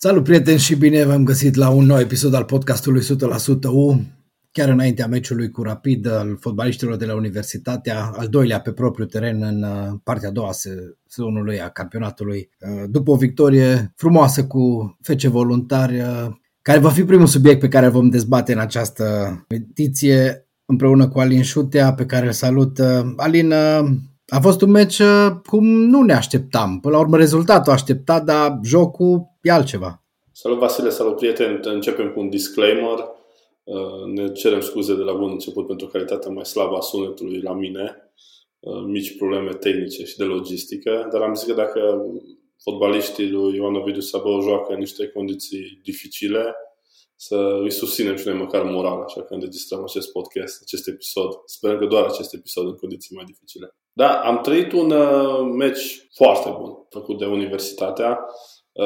Salut prieteni și bine v-am găsit la un nou episod al podcastului 100% U. Chiar înaintea meciului cu Rapid al fotbaliștilor de la Universitatea, al doilea pe propriu teren în uh, partea a doua sezonului a campionatului. Uh, după o victorie frumoasă cu fece voluntari, uh, care va fi primul subiect pe care vom dezbate în această ediție, împreună cu Alin Șutea, pe care îl salut. Alin, a fost un meci cum nu ne așteptam. Până la urmă rezultatul așteptat, dar jocul e altceva. Salut Vasile, salut prieteni. Începem cu un disclaimer. Uh, ne cerem scuze de la bun început pentru calitatea mai slabă a sunetului la mine. Uh, mici probleme tehnice și de logistică. Dar am zis că dacă fotbaliștii lui Ioan Ovidiu Sabău joacă în niște condiții dificile, să îi susținem și noi măcar moral, așa că înregistrăm acest podcast, acest episod. Sperăm că doar acest episod în condiții mai dificile. Da, am trăit un uh, meci foarte bun făcut de Universitatea. Uh,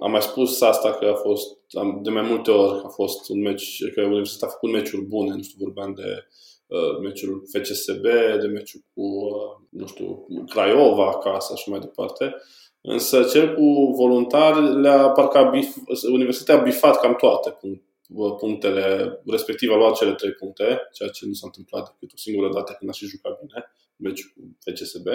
am mai spus asta că a fost, am, de mai multe ori a fost un meci, că Universitatea a făcut meciuri bune, nu știu, vorbeam de uh, meciul FCSB, de meciul cu, uh, nu știu, Craiova acasă și mai departe. Însă cel cu voluntari le-a parcă bif, Universitatea a bifat cam toate punctele, respectiv a luat cele trei puncte, ceea ce nu s-a întâmplat decât o singură dată când a și jucat bine, meciul cu FCSB.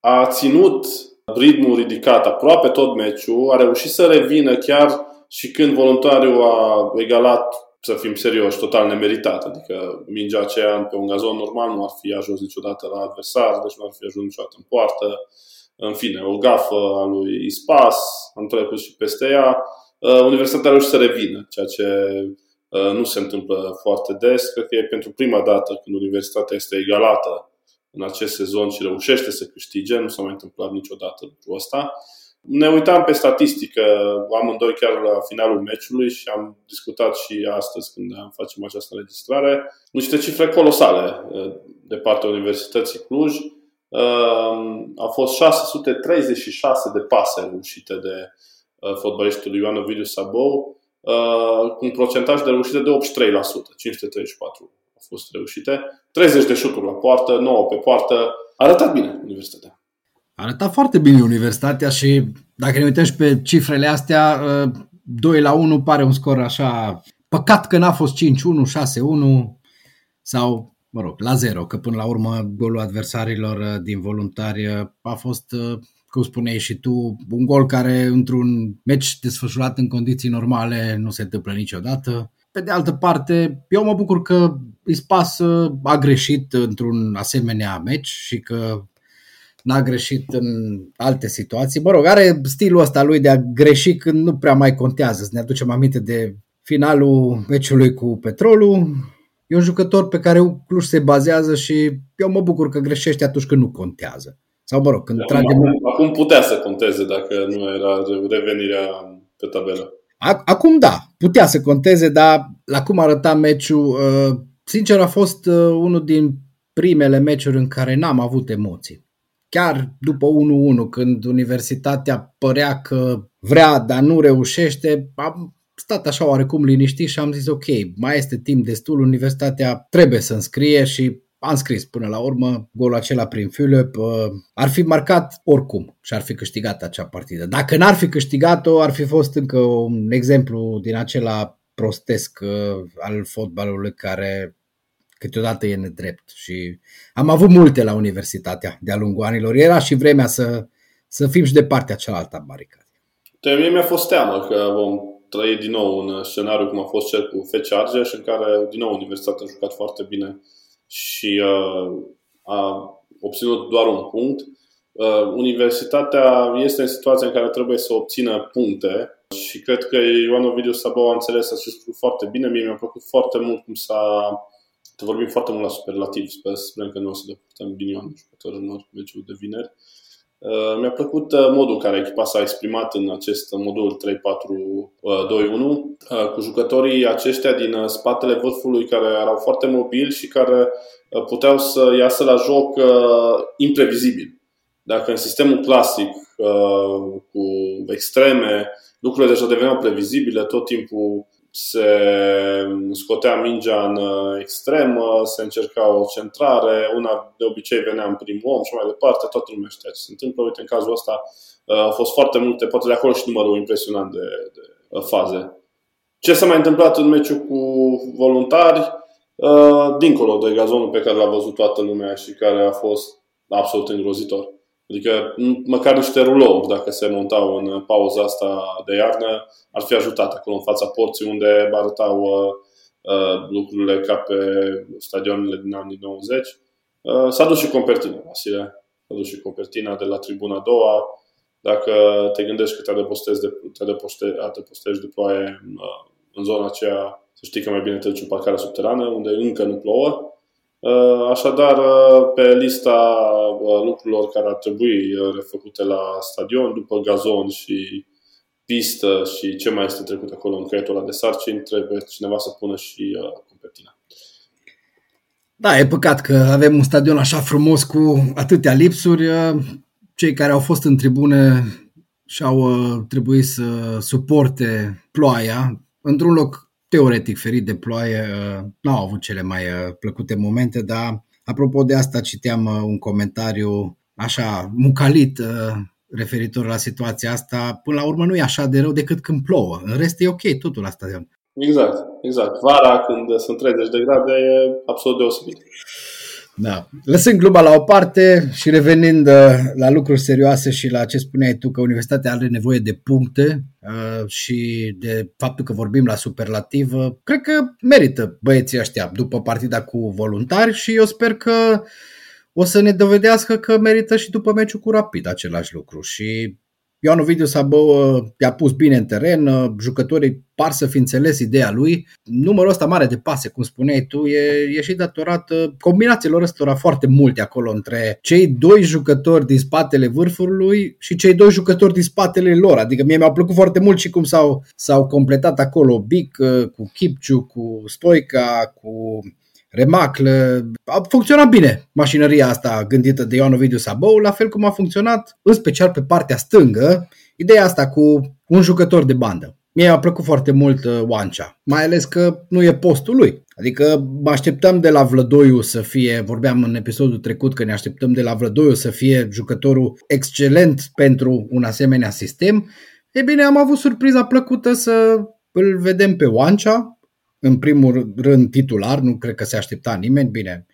A ținut ritmul ridicat aproape tot meciul, a reușit să revină chiar și când voluntariul a egalat, să fim serioși, total nemeritat. Adică mingea aceea pe un gazon normal nu ar fi ajuns niciodată la adversar, deci nu ar fi ajuns niciodată în poartă. În fine, o gafă a lui Ispas, am trecut și peste ea. Uh, Universitatea a reușit să revină, ceea ce uh, nu se întâmplă foarte des. Cred că e pentru prima dată când Universitatea este egalată în acest sezon și reușește să câștige. Nu s-a mai întâmplat niciodată lucrul ăsta. Ne uitam pe statistică amândoi chiar la finalul meciului și am discutat și astăzi când facem această înregistrare. Niște cifre colosale uh, de partea Universității Cluj. Uh, au fost 636 de pase reușite de uh, fotbalistul lui Ioan Ovidiu Sabou, cu un procentaj de reușite de 83%, 534 au fost reușite, 30 de șuturi la poartă, 9 pe poartă. A arătat bine Universitatea. A arătat foarte bine Universitatea și dacă ne uităm și pe cifrele astea, 2 la 1 pare un scor așa... Păcat că n-a fost 5-1, 6-1 sau, mă rog, la 0, că până la urmă golul adversarilor din voluntari a fost cum spuneai și tu, un gol care într-un meci desfășurat în condiții normale nu se întâmplă niciodată. Pe de altă parte, eu mă bucur că Ispas a greșit într-un asemenea meci și că n-a greșit în alte situații. Mă rog, are stilul ăsta lui de a greși când nu prea mai contează. Să ne aducem aminte de finalul meciului cu Petrolul. E un jucător pe care Cluj se bazează și eu mă bucur că greșește atunci când nu contează. Sau mă rog, când acum, trage... Acum, acum putea să conteze dacă nu era revenirea pe tabelă. Acum da, putea să conteze, dar la cum arăta meciul, uh, sincer a fost uh, unul din primele meciuri în care n-am avut emoții. Chiar după 1-1, când universitatea părea că vrea, dar nu reușește, am stat așa oarecum liniștit și am zis ok, mai este timp destul, universitatea trebuie să înscrie și am scris până la urmă golul acela prin Philip, uh, ar fi marcat oricum și ar fi câștigat acea partidă. Dacă n-ar fi câștigat-o, ar fi fost încă un exemplu din acela prostesc uh, al fotbalului care câteodată e nedrept și am avut multe la universitatea de-a lungul anilor. Era și vremea să, să fim și de partea cealaltă a baricadei. Mie mi-a fost teamă că vom trăi din nou un scenariu cum a fost cel cu FC Argeș, în care din nou Universitatea a jucat foarte bine și uh, a obținut doar un punct. Uh, universitatea este în situația în care trebuie să obțină puncte și cred că Ioan Ovidiu Sabau a înțeles acest lucru foarte bine. Mie mi-a plăcut foarte mult cum s-a... Vorbim foarte mult la superlativ, sper, sperăm că nu o să depărtăm ghinion jucători în meciul de vineri. Uh, mi-a plăcut uh, modul în care echipa s-a exprimat în acest modul 3-4-2-1 uh, cu jucătorii aceștia din spatele vârfului care erau foarte mobili și care puteau să iasă la joc imprevizibil. Dacă în sistemul clasic cu extreme lucrurile deja deveneau previzibile, tot timpul se scotea mingea în uh, extremă, se încerca o centrare, una de obicei venea în primul om și mai departe, toată lumea știa ce se întâmplă. Uite, în cazul ăsta uh, au fost foarte multe, poate de acolo și numărul impresionant de, de faze. Ce s-a mai întâmplat în meciul cu voluntari, dincolo de gazonul pe care l-a văzut toată lumea și care a fost absolut îngrozitor. Adică măcar niște rulouri, dacă se montau în pauza asta de iarnă, ar fi ajutat acolo în fața porții unde arătau uh, uh, lucrurile ca pe stadionele din anii 90. Uh, s-a dus și Compertina, Vasile. S-a dus și Compertina de la tribuna a doua. Dacă te gândești că te adăpostezi de, te adăpostești de ploaie uh, în zona aceea, să știi că mai bine te duci în parcarea subterană, unde încă nu plouă. Uh, așadar, uh, pe lista uh, lucrurilor care ar trebui refăcute la stadion, după gazon și pistă și ce mai este trecut acolo în caietul ăla de sarcini, trebuie cineva să pună și competina. Da, e păcat că avem un stadion așa frumos cu atâtea lipsuri. Cei care au fost în tribune și-au trebuit să suporte ploaia. Într-un loc teoretic ferit de ploaie, uh, n-au avut cele mai uh, plăcute momente, dar apropo de asta citeam uh, un comentariu așa mucalit referitor la situația asta. Până la urmă nu e așa de rău decât când plouă. În rest e ok totul la stadion. Exact, exact. Vara când sunt 30 de grade e absolut deosebit. Da. Lăsând gluma la o parte și revenind uh, la lucruri serioase și la ce spuneai tu că universitatea are nevoie de puncte uh, și de faptul că vorbim la superlativă, cred că merită băieții ăștia după partida cu voluntari și eu sper că o să ne dovedească că merită și după meciul cu Rapid același lucru și Ioan Ovidiu Sabău i-a pus bine în teren, jucătorii par să fi înțeles ideea lui. Numărul ăsta mare de pase, cum spuneai tu, e, e și datorat combinațiilor ăstora foarte multe acolo între cei doi jucători din spatele vârfului și cei doi jucători din spatele lor. Adică mie mi-au plăcut foarte mult și cum s-au, s-au completat acolo Bic cu Kipciu, cu Stoica, cu Remacle. A funcționat bine mașinăria asta gândită de Ioan Ovidiu Sabou, la fel cum a funcționat, în special pe partea stângă, ideea asta cu un jucător de bandă. Mie a plăcut foarte mult uh, Oancea, mai ales că nu e postul lui. Adică mă așteptăm de la Vlădoiu să fie, vorbeam în episodul trecut că ne așteptăm de la Vlădoiu să fie jucătorul excelent pentru un asemenea sistem. E bine, am avut surpriza plăcută să îl vedem pe Oancea, în primul rând titular, nu cred că se aștepta nimeni, bine,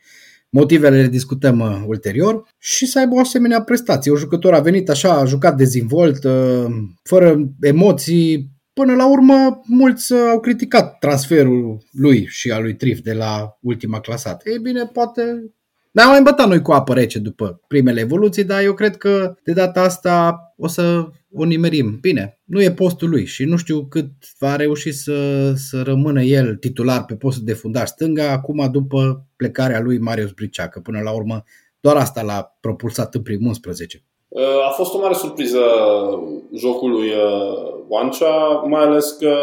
motivele le discutăm uh, ulterior și să aibă o asemenea prestație. Un jucător a venit așa, a jucat dezvolt, uh, fără emoții, Până la urmă, mulți uh, au criticat transferul lui și al lui Trif de la ultima clasată. Ei bine, poate ne-am mai îmbătat noi cu apă rece după primele evoluții, dar eu cred că de data asta o să o nimerim. Bine, nu e postul lui și nu știu cât va reuși să, să rămână el titular pe postul de fundaș stânga acum după plecarea lui Marius Bricea, că până la urmă doar asta l-a propulsat în primul 11. Uh, a fost o mare surpriză jocul lui Wancea, mai ales că,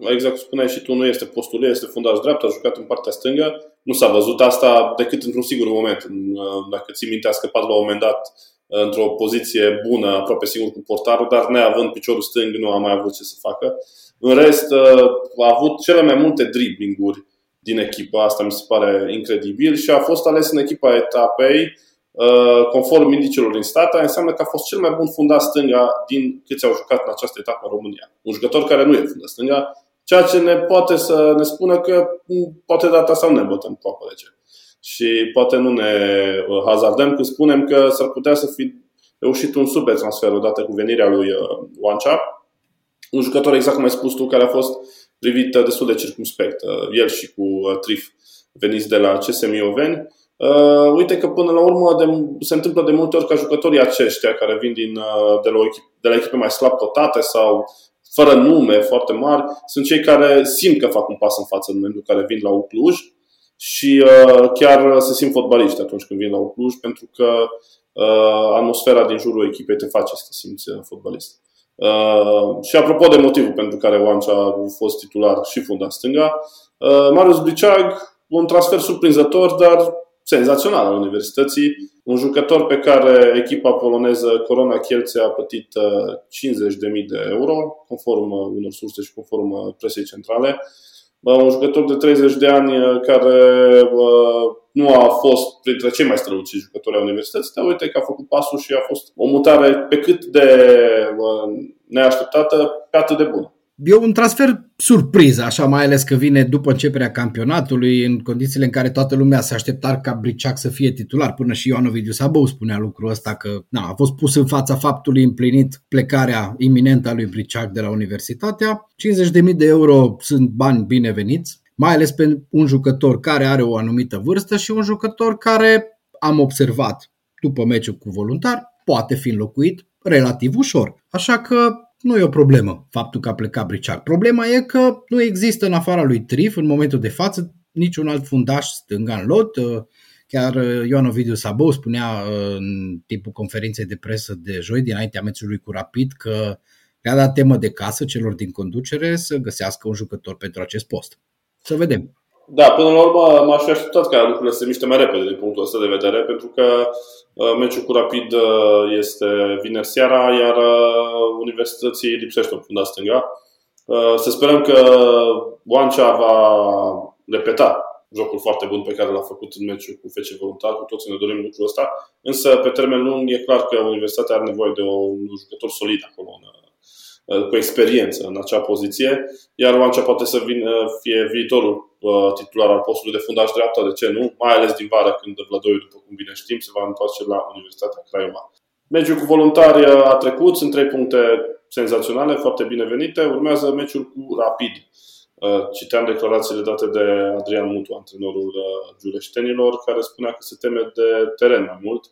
exact cum spuneai și tu, nu este postul lui, este fundaș dreapta, a jucat în partea stângă. Nu s-a văzut asta decât într-un sigur moment. Uh, dacă ții minte, a scăpat la un moment dat uh, într-o poziție bună, aproape sigur cu portarul, dar neavând piciorul stâng, nu a mai avut ce să facă. În rest, a avut cele mai multe driblinguri din echipa, asta mi se pare incredibil și a fost ales în echipa etapei Uh, conform indicilor din stat, înseamnă că a fost cel mai bun fundat stânga din câți au jucat în această etapă în România. Un jucător care nu e fundat stânga, ceea ce ne poate să ne spună că mm, poate data sau ne bătăm cu apă rece. Și poate nu ne uh, hazardăm când spunem că s-ar putea să fi reușit un super transfer odată cu venirea lui Wancea. Uh, un jucător, exact cum ai spus tu, care a fost privit destul de circumspect. El și cu Trif veniți de la CSM Ioveni Uh, uite că până la urmă de, se întâmplă de multe ori ca jucătorii aceștia care vin din, uh, de, la o echip, de la echipe mai slab cotate sau fără nume foarte mari, sunt cei care simt că fac un pas în față în momentul în care vin la Ucluj și uh, chiar se simt fotbaliști atunci când vin la Ucluj pentru că uh, atmosfera din jurul echipei te face să te simți uh, fotbalist. Uh, și apropo de motivul pentru care Oancea a fost titular și fundat stânga, uh, Marius Briceag, un transfer surprinzător, dar senzațional al universității, un jucător pe care echipa poloneză Corona Kielce a plătit 50.000 uh, de euro, conform uh, unor surse și conform uh, presei centrale. Un jucător de 30 de ani care nu a fost printre cei mai străluciți jucători ai universității, dar uite că a făcut pasul și a fost o mutare pe cât de neașteptată, pe atât de bună. E un transfer surpriză, așa mai ales că vine după începerea campionatului, în condițiile în care toată lumea se aștepta ca Briceac să fie titular. Până și Ioan Ovidiu Sabău spunea lucrul ăsta că na, a fost pus în fața faptului împlinit plecarea iminentă a lui Briceac de la universitatea. 50.000 de euro sunt bani bineveniți, mai ales pe un jucător care are o anumită vârstă și un jucător care am observat după meciul cu voluntar, poate fi înlocuit relativ ușor. Așa că nu e o problemă faptul că a plecat Briciac. Problema e că nu există în afara lui Trif în momentul de față niciun alt fundaș stânga în lot. Chiar Ioan Ovidiu Sabou spunea în timpul conferinței de presă de joi, dinaintea meciului cu Rapid, că le-a dat temă de casă celor din conducere să găsească un jucător pentru acest post. Să vedem. Da, până la urmă m-aș fi așteptat ca lucrurile să se miște mai repede din punctul ăsta de vedere, pentru că uh, meciul cu Rapid uh, este vineri seara, iar uh, Universității lipsește un fundat stânga. Să sperăm că Oancea va repeta jocul foarte bun pe care l-a făcut în meciul cu FC Voluntar, cu toții ne dorim lucrul ăsta, însă pe termen lung e clar că Universitatea are nevoie de un jucător solid acolo în Uh, cu experiență în acea poziție, iar Oancea poate să vină, fie viitorul uh, titular al postului de fundaș dreapta, de ce nu? Mai ales din vară când Vladoi, după cum bine știm, se va întoarce la Universitatea Craiova. Meciul cu voluntari a trecut, sunt trei puncte senzaționale, foarte binevenite. Urmează meciul cu Rapid. Uh, citeam declarațiile date de Adrian Mutu, antrenorul jureștenilor, care spunea că se teme de teren mai mult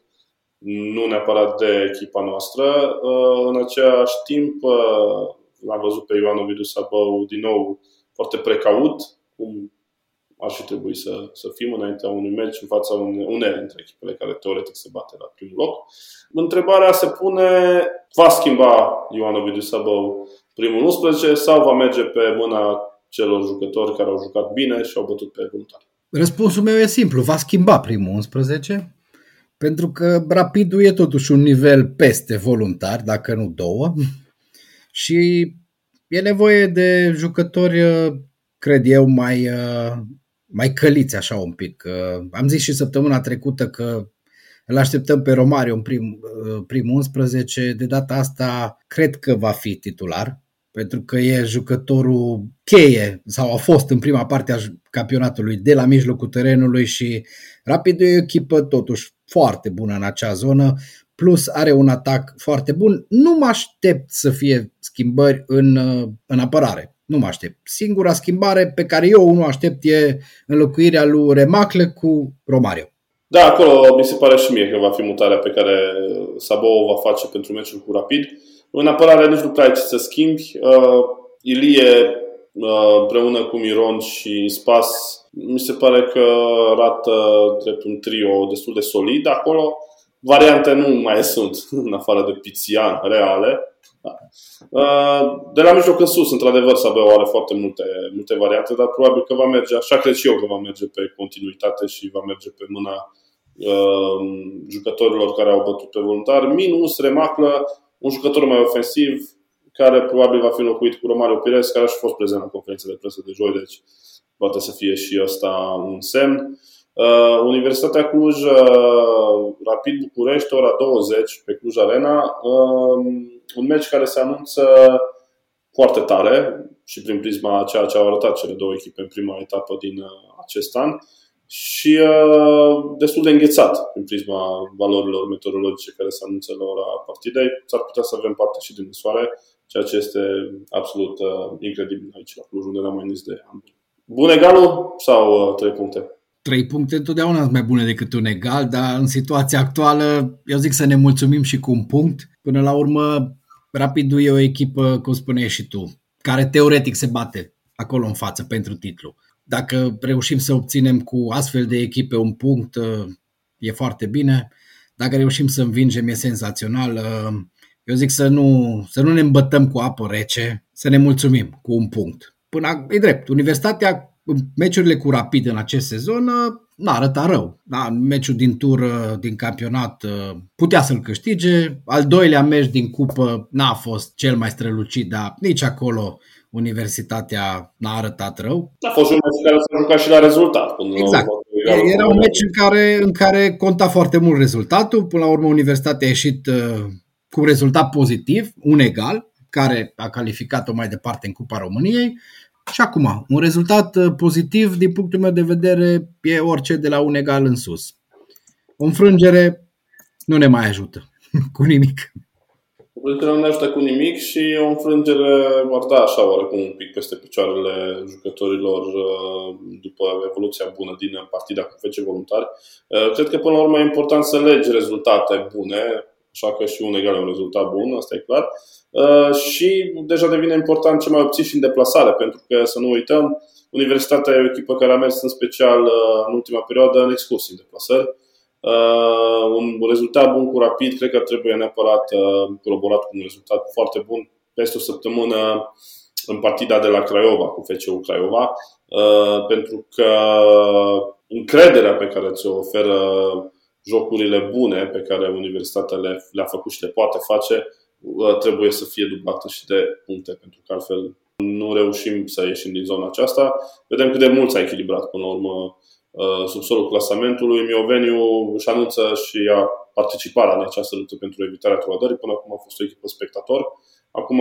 nu neapărat de echipa noastră. Uh, în același timp, uh, l-am văzut pe Ioan Ovidiu Sabău din nou foarte precaut, cum ar fi trebuit să, să fim înaintea unui meci în fața unei dintre echipele care teoretic se bate la primul loc. Întrebarea se pune, va schimba Ioan Ovidiu Sabău primul 11 sau va merge pe mâna celor jucători care au jucat bine și au bătut pe voluntari? Răspunsul meu e simplu, va schimba primul 11 pentru că rapidul e totuși un nivel peste voluntar, dacă nu două. Și e nevoie de jucători, cred eu, mai, mai căliți așa un pic. Am zis și săptămâna trecută că îl așteptăm pe Romario în prim, primul 11. De data asta cred că va fi titular, pentru că e jucătorul cheie sau a fost în prima parte a campionatului de la mijlocul terenului și Rapid e o echipă totuși foarte bună în acea zonă, plus are un atac foarte bun. Nu mă aștept să fie schimbări în, în apărare. Nu mă aștept. Singura schimbare pe care eu nu aștept e înlocuirea lui Remacle cu Romario. Da, acolo mi se pare și mie că va fi mutarea pe care Sabo o va face pentru meciul cu Rapid. În apărare nici nu prea ai ce să schimbi. Uh, Ilie uh, împreună cu Miron și Spas mi se pare că arată drept un trio destul de solid acolo. Variante nu mai sunt, în afară de Pițian, reale. Da. Uh, de la mijloc în sus, într-adevăr, Sabeu are foarte multe, multe variante, dar probabil că va merge, așa cred și eu că va merge pe continuitate și va merge pe mâna uh, jucătorilor care au bătut pe voluntar. Minus, remaclă, un jucător mai ofensiv, care probabil va fi înlocuit cu Romario Pires, care a și fost prezent la conferința de presă de joi, deci poate să fie și ăsta un semn. Uh, Universitatea Cluj, uh, Rapid București, ora 20 pe Cluj Arena. Uh, un meci care se anunță foarte tare și prin prisma a ceea ce au arătat cele două echipe în prima etapă din uh, acest an și uh, destul de înghețat prin prisma valorilor meteorologice care se anunță la ora partidei. S-ar putea să avem parte și din soare, ceea ce este absolut uh, incredibil aici la Cluj, unde n-am mai nins de ani. Bun egalul sau uh, trei puncte? Trei puncte întotdeauna sunt mai bune decât un egal, dar în situația actuală eu zic să ne mulțumim și cu un punct. Până la urmă, Rapidul e o echipă, cum spuneai și tu, care teoretic se bate acolo în față pentru titlu. Dacă reușim să obținem cu astfel de echipe un punct, uh, e foarte bine. Dacă reușim să învingem, e senzațional. Uh, eu zic să nu, să nu ne îmbătăm cu apă rece, să ne mulțumim cu un punct. Până, e drept, Universitatea, meciurile cu Rapid în acest sezon, uh, n-a arătat rău. Da, meciul din tur din campionat putea să-l câștige. Al doilea meci din cupă n-a fost cel mai strălucit, dar nici acolo Universitatea n-a arătat rău. A fost un meci care s-a jucat și la rezultat. Până exact. La Era un meci în care, în care conta foarte mult rezultatul. Până la urmă, Universitatea a ieșit uh, cu un rezultat pozitiv, un egal. care a calificat-o mai departe în Cupa României. Și acum, un rezultat uh, pozitiv, din punctul meu de vedere, e orice de la un egal în sus. O înfrângere nu ne mai ajută cu nimic. Înfrângerea nu ne ajută cu nimic și o înfrângere ar da așa oarecum un pic peste picioarele jucătorilor uh, după evoluția bună din partida cu FC Voluntari. Uh, cred că până la urmă e important să legi rezultate bune, așa că și un egal e un rezultat bun, asta e clar. Uh, și deja devine important ce mai obții și în deplasare, pentru că să nu uităm, Universitatea e o echipă care a mers în special în ultima perioadă în excursii în deplasări Uh, un rezultat bun cu rapid, cred că trebuie neapărat uh, colaborat cu un rezultat foarte bun peste o săptămână în partida de la Craiova, cu FCU Craiova, uh, pentru că încrederea pe care ți-o oferă jocurile bune pe care universitatea le, le-a făcut și le poate face, uh, trebuie să fie dublată și de puncte, pentru că altfel nu reușim să ieșim din zona aceasta. Vedem cât de mult s-a echilibrat până la urmă Uh, subsolul clasamentului. Mioveniu își anunță și a participarea în această luptă pentru evitarea trolădării. Până acum a fost o echipă spectator. Acum,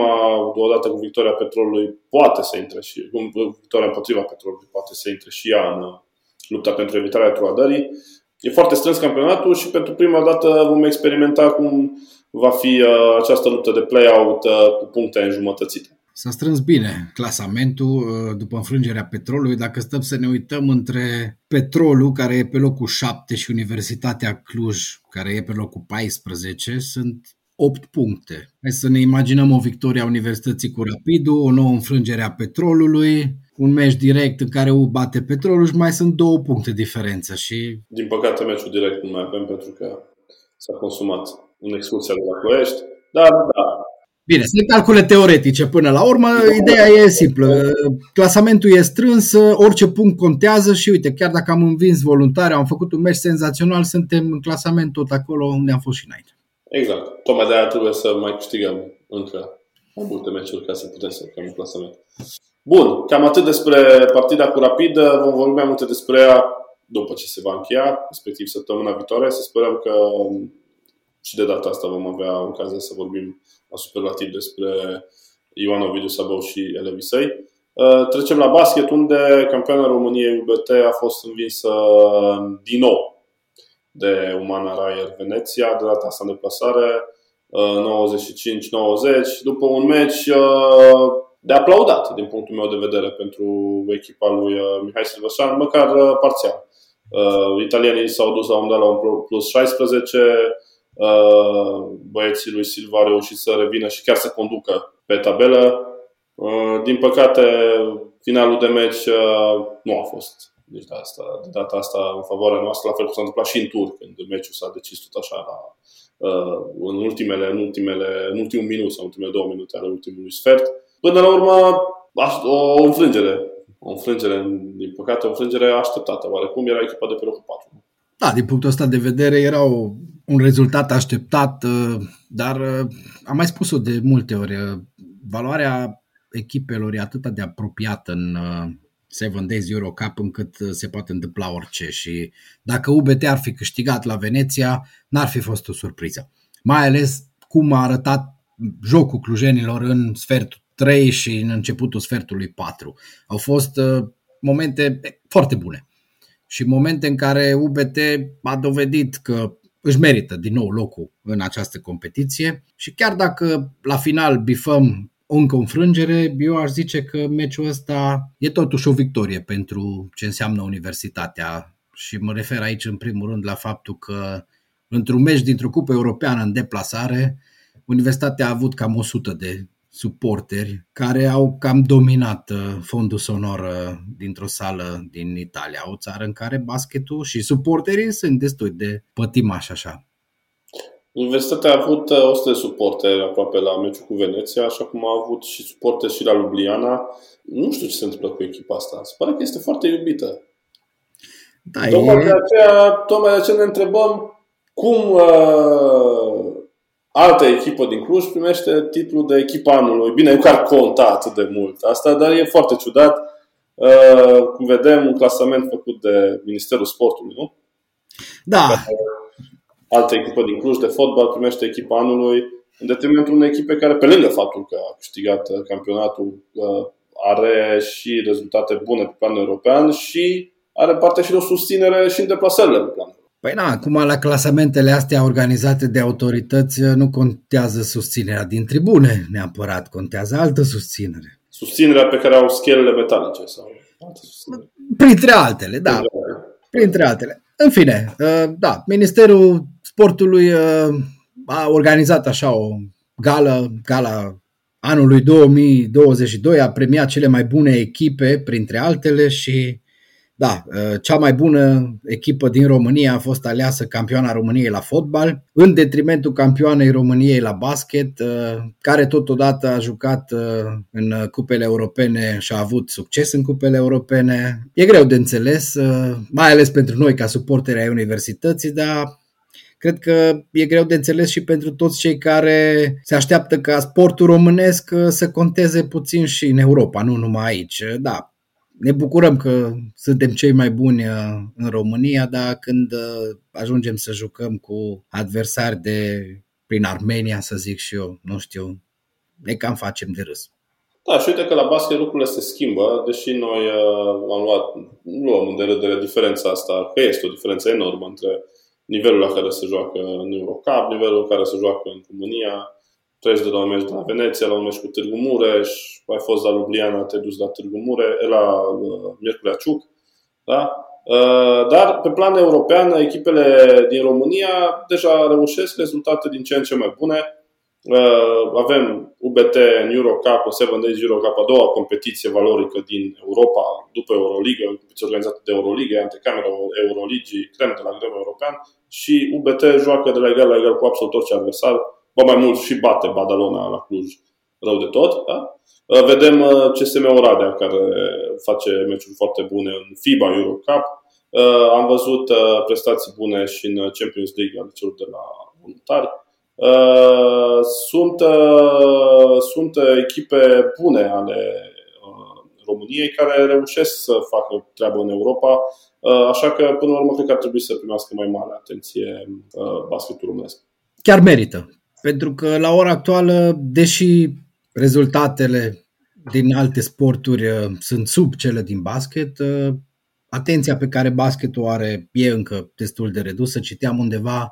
odată cu victoria petrolului, poate să intre și victoria împotriva petrolului, poate să intre și ea în uh, lupta pentru evitarea trolădării. E foarte strâns campionatul și pentru prima dată vom experimenta cum va fi uh, această luptă de play-out cu puncte înjumătățite. S-a strâns bine clasamentul uh, după înfrângerea petrolului. Dacă stăm să ne uităm între petrolul, care e pe locul 7, și Universitatea Cluj, care e pe locul 14, sunt 8 puncte. Hai să ne imaginăm o victorie a Universității cu Rapidul, o nouă înfrângere a petrolului, un meci direct în care U bate petrolul și mai sunt două puncte diferență. Și... Din păcate meciul direct nu mai avem pentru că s-a consumat în excursia de la Ploiești. Dar da, Bine, sunt calcule teoretice până la urmă, ideea e simplă. Clasamentul e strâns, orice punct contează și uite, chiar dacă am învins voluntari, am făcut un meci senzațional, suntem în clasament tot acolo unde am fost și înainte. Exact. Tocmai de aia trebuie să mai câștigăm încă mai multe meciuri ca să putem să urcăm în clasament. Bun, cam atât despre partida cu Rapid. Vom vorbi mai multe despre ea după ce se va încheia, respectiv săptămâna viitoare. Să sperăm că și de data asta vom avea ocazia să vorbim superlativ despre Ioan Ovidiu Sabău și elevii săi. Uh, trecem la basket, unde campioana României UBT a fost învinsă din nou de Umana Raier Veneția, de data asta în deplasare 95-90, după un meci uh, de aplaudat din punctul meu de vedere pentru echipa lui uh, Mihai Silvășan, măcar parțial. Italienii s-au dus la un dat la un plus 16, Uh, băieții lui Silva au reușit să revină și chiar să conducă pe tabelă. Uh, din păcate, finalul de meci uh, nu a fost deci de, asta, de data asta în favoarea noastră, la fel cum s-a întâmplat și în tur, când meciul s-a decis tot așa la, în ultimele, în ultimele, în ultimul minut sau în ultimele două minute ale ultimului sfert. Până la urmă, o înfrângere. O înfrângere, din păcate, o înfrângere așteptată. Oarecum era echipa de pe locul 4. Da, din punctul ăsta de vedere era o un rezultat așteptat, uh, dar uh, am mai spus-o de multe ori, uh, valoarea echipelor e atât de apropiată în Seven Days Euro Cup încât se poate întâmpla orice și dacă UBT ar fi câștigat la Veneția, n-ar fi fost o surpriză. Mai ales cum a arătat jocul clujenilor în sfertul 3 și în începutul sfertului 4. Au fost momente foarte bune și momente în care UBT a dovedit că își merită din nou locul în această competiție și chiar dacă la final bifăm o încă înfrângere, eu aș zice că meciul ăsta e totuși o victorie pentru ce înseamnă universitatea și mă refer aici în primul rând la faptul că într-un meci dintr-o cupă europeană în deplasare, Universitatea a avut cam 100 de suporteri care au cam dominat uh, fondul sonor uh, dintr-o sală din Italia, o țară în care basketul și suporterii sunt destul de pătimași așa. Universitatea a avut 100 uh, de suporteri aproape la meciul cu Veneția, așa cum a avut și suporteri și la Ljubljana. Nu știu ce se întâmplă cu echipa asta. Se pare că este foarte iubită. Da, tocmai, e... de aceea, tocmai de aceea ne întrebăm cum uh, altă echipă din Cluj primește titlul de echipa anului. Bine, nu că ar conta atât de mult asta, dar e foarte ciudat. Uh, cum vedem, un clasament făcut de Ministerul Sportului, nu? Da. Altă echipă din Cluj de fotbal primește echipa anului. în detrimentul unei echipe care, pe lângă faptul că a câștigat campionatul, are și rezultate bune pe plan european și are parte și de o susținere și în deplasările pe plan Păi na, acum la clasamentele astea organizate de autorități nu contează susținerea din tribune neapărat, contează altă susținere. Susținerea pe care au schelele metalice sau Printre altele, da. Printre altele. În fine, uh, da, Ministerul Sportului uh, a organizat așa o gală, gala anului 2022, a premiat cele mai bune echipe, printre altele, și da, uh, cea mai bună echipă din România a fost aleasă campioana României la fotbal, în detrimentul campioanei României la basket, uh, care totodată a jucat uh, în cupele europene și a avut succes în cupele europene. E greu de înțeles, mai ales pentru noi ca suporteri ai universității, dar cred că e greu de înțeles și pentru toți cei care se așteaptă ca sportul românesc să conteze puțin și în Europa, nu numai aici. Da, ne bucurăm că suntem cei mai buni uh, în România, dar când uh, ajungem să jucăm cu adversari de prin Armenia, să zic și eu, nu știu, ne cam facem de râs. Da, și uite că la basket lucrurile se schimbă, deși noi uh, am luat, luăm în derâdere diferența asta, că este o diferență enormă între nivelul la care se joacă în Eurocup, nivelul la care se joacă în România, treci de la un meci de la Veneția, la un meci cu Târgu Mureș, ai fost la Ljubljana, te duci la Târgu Mureș, la uh, Miercurea Ciuc, da? Uh, dar pe plan european, echipele din România deja reușesc rezultate din ce în ce mai bune. Uh, avem UBT în Eurocup, în Seven Days Eurocup, a doua competiție valorică din Europa, după Euroliga, competiție organizată de Euroliga, antecamera Euroligii, crem de la greu european și UBT joacă de la egal la egal cu absolut orice adversar ba mai mult și bate Badalona la Cluj rău de tot. Da? Uh, vedem uh, CSM Oradea, care face meciuri foarte bune în FIBA Euro Cup. Uh, am văzut prestații bune și în Champions League al celor de la voluntari. Sunt, sunt echipe bune ale României care reușesc să facă treabă în Europa, așa că până la urmă cred că ar trebui să primească mai mare atenție basketul românesc. Chiar merită. Pentru că la ora actuală, deși rezultatele din alte sporturi uh, sunt sub cele din basket, uh, atenția pe care basketul are e încă destul de redusă. Citeam undeva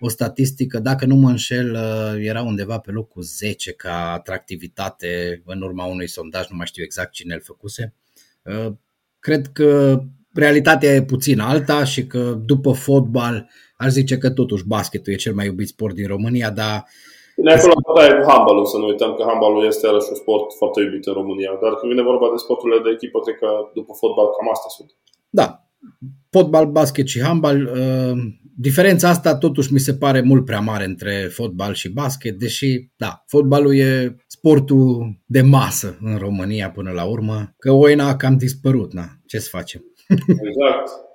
o statistică, dacă nu mă înșel, uh, era undeva pe locul 10 ca atractivitate în urma unui sondaj, nu mai știu exact cine îl făcuse. Cred că realitatea e puțin alta și că după fotbal Aș zice că totuși basketul e cel mai iubit sport din România, dar ne acolo e cu handbalul, să nu uităm că handbalul este iarăși un sport foarte iubit în România. Dar când vine vorba de sporturile de echipă, cred că după fotbal cam asta sunt. Da. Fotbal, basket și handbal. Uh, diferența asta totuși mi se pare mult prea mare între fotbal și basket, deși, da, fotbalul e sportul de masă în România până la urmă, că oina a cam dispărut, na, ce să facem? Exact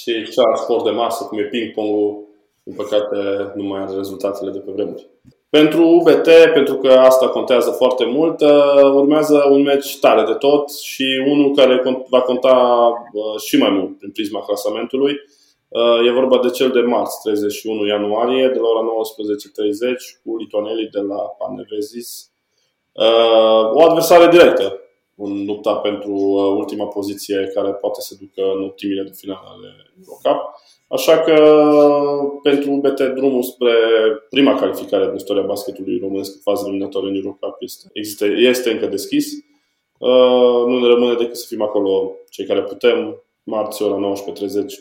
și cea sport de masă, cum e ping-pongul, din păcate nu mai are rezultatele de pe vremuri. Pentru UBT, pentru că asta contează foarte mult, uh, urmează un meci tare de tot și unul care va conta uh, și mai mult prin prisma clasamentului. Uh, e vorba de cel de marți, 31 ianuarie, de la ora 19.30 cu lituanelii de la Panevezis. O adversare directă în lupta pentru uh, ultima poziție care poate să ducă în optimile de finală ale Eurocup. Așa că pentru UBT drumul spre prima calificare din istoria basketului românesc în fază eliminatoare în Eurocup este, există, este încă deschis. Uh, nu ne rămâne decât să fim acolo cei care putem, marți ora 19.30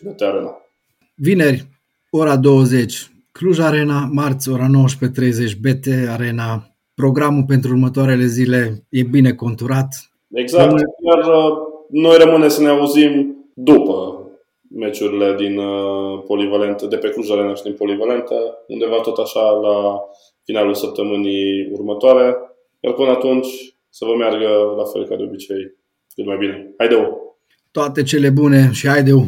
BT Arena. Vineri, ora 20, Cluj Arena, marți ora 19.30 BT Arena. Programul pentru următoarele zile e bine conturat, Exact. Iar uh, noi rămâne să ne auzim după meciurile din uh, polivalentă, de pe Cluj Arena și din polivalentă, undeva tot așa la finalul săptămânii următoare. Iar până atunci să vă meargă la fel ca de obicei cât mai bine. Haideu! Toate cele bune și haideu!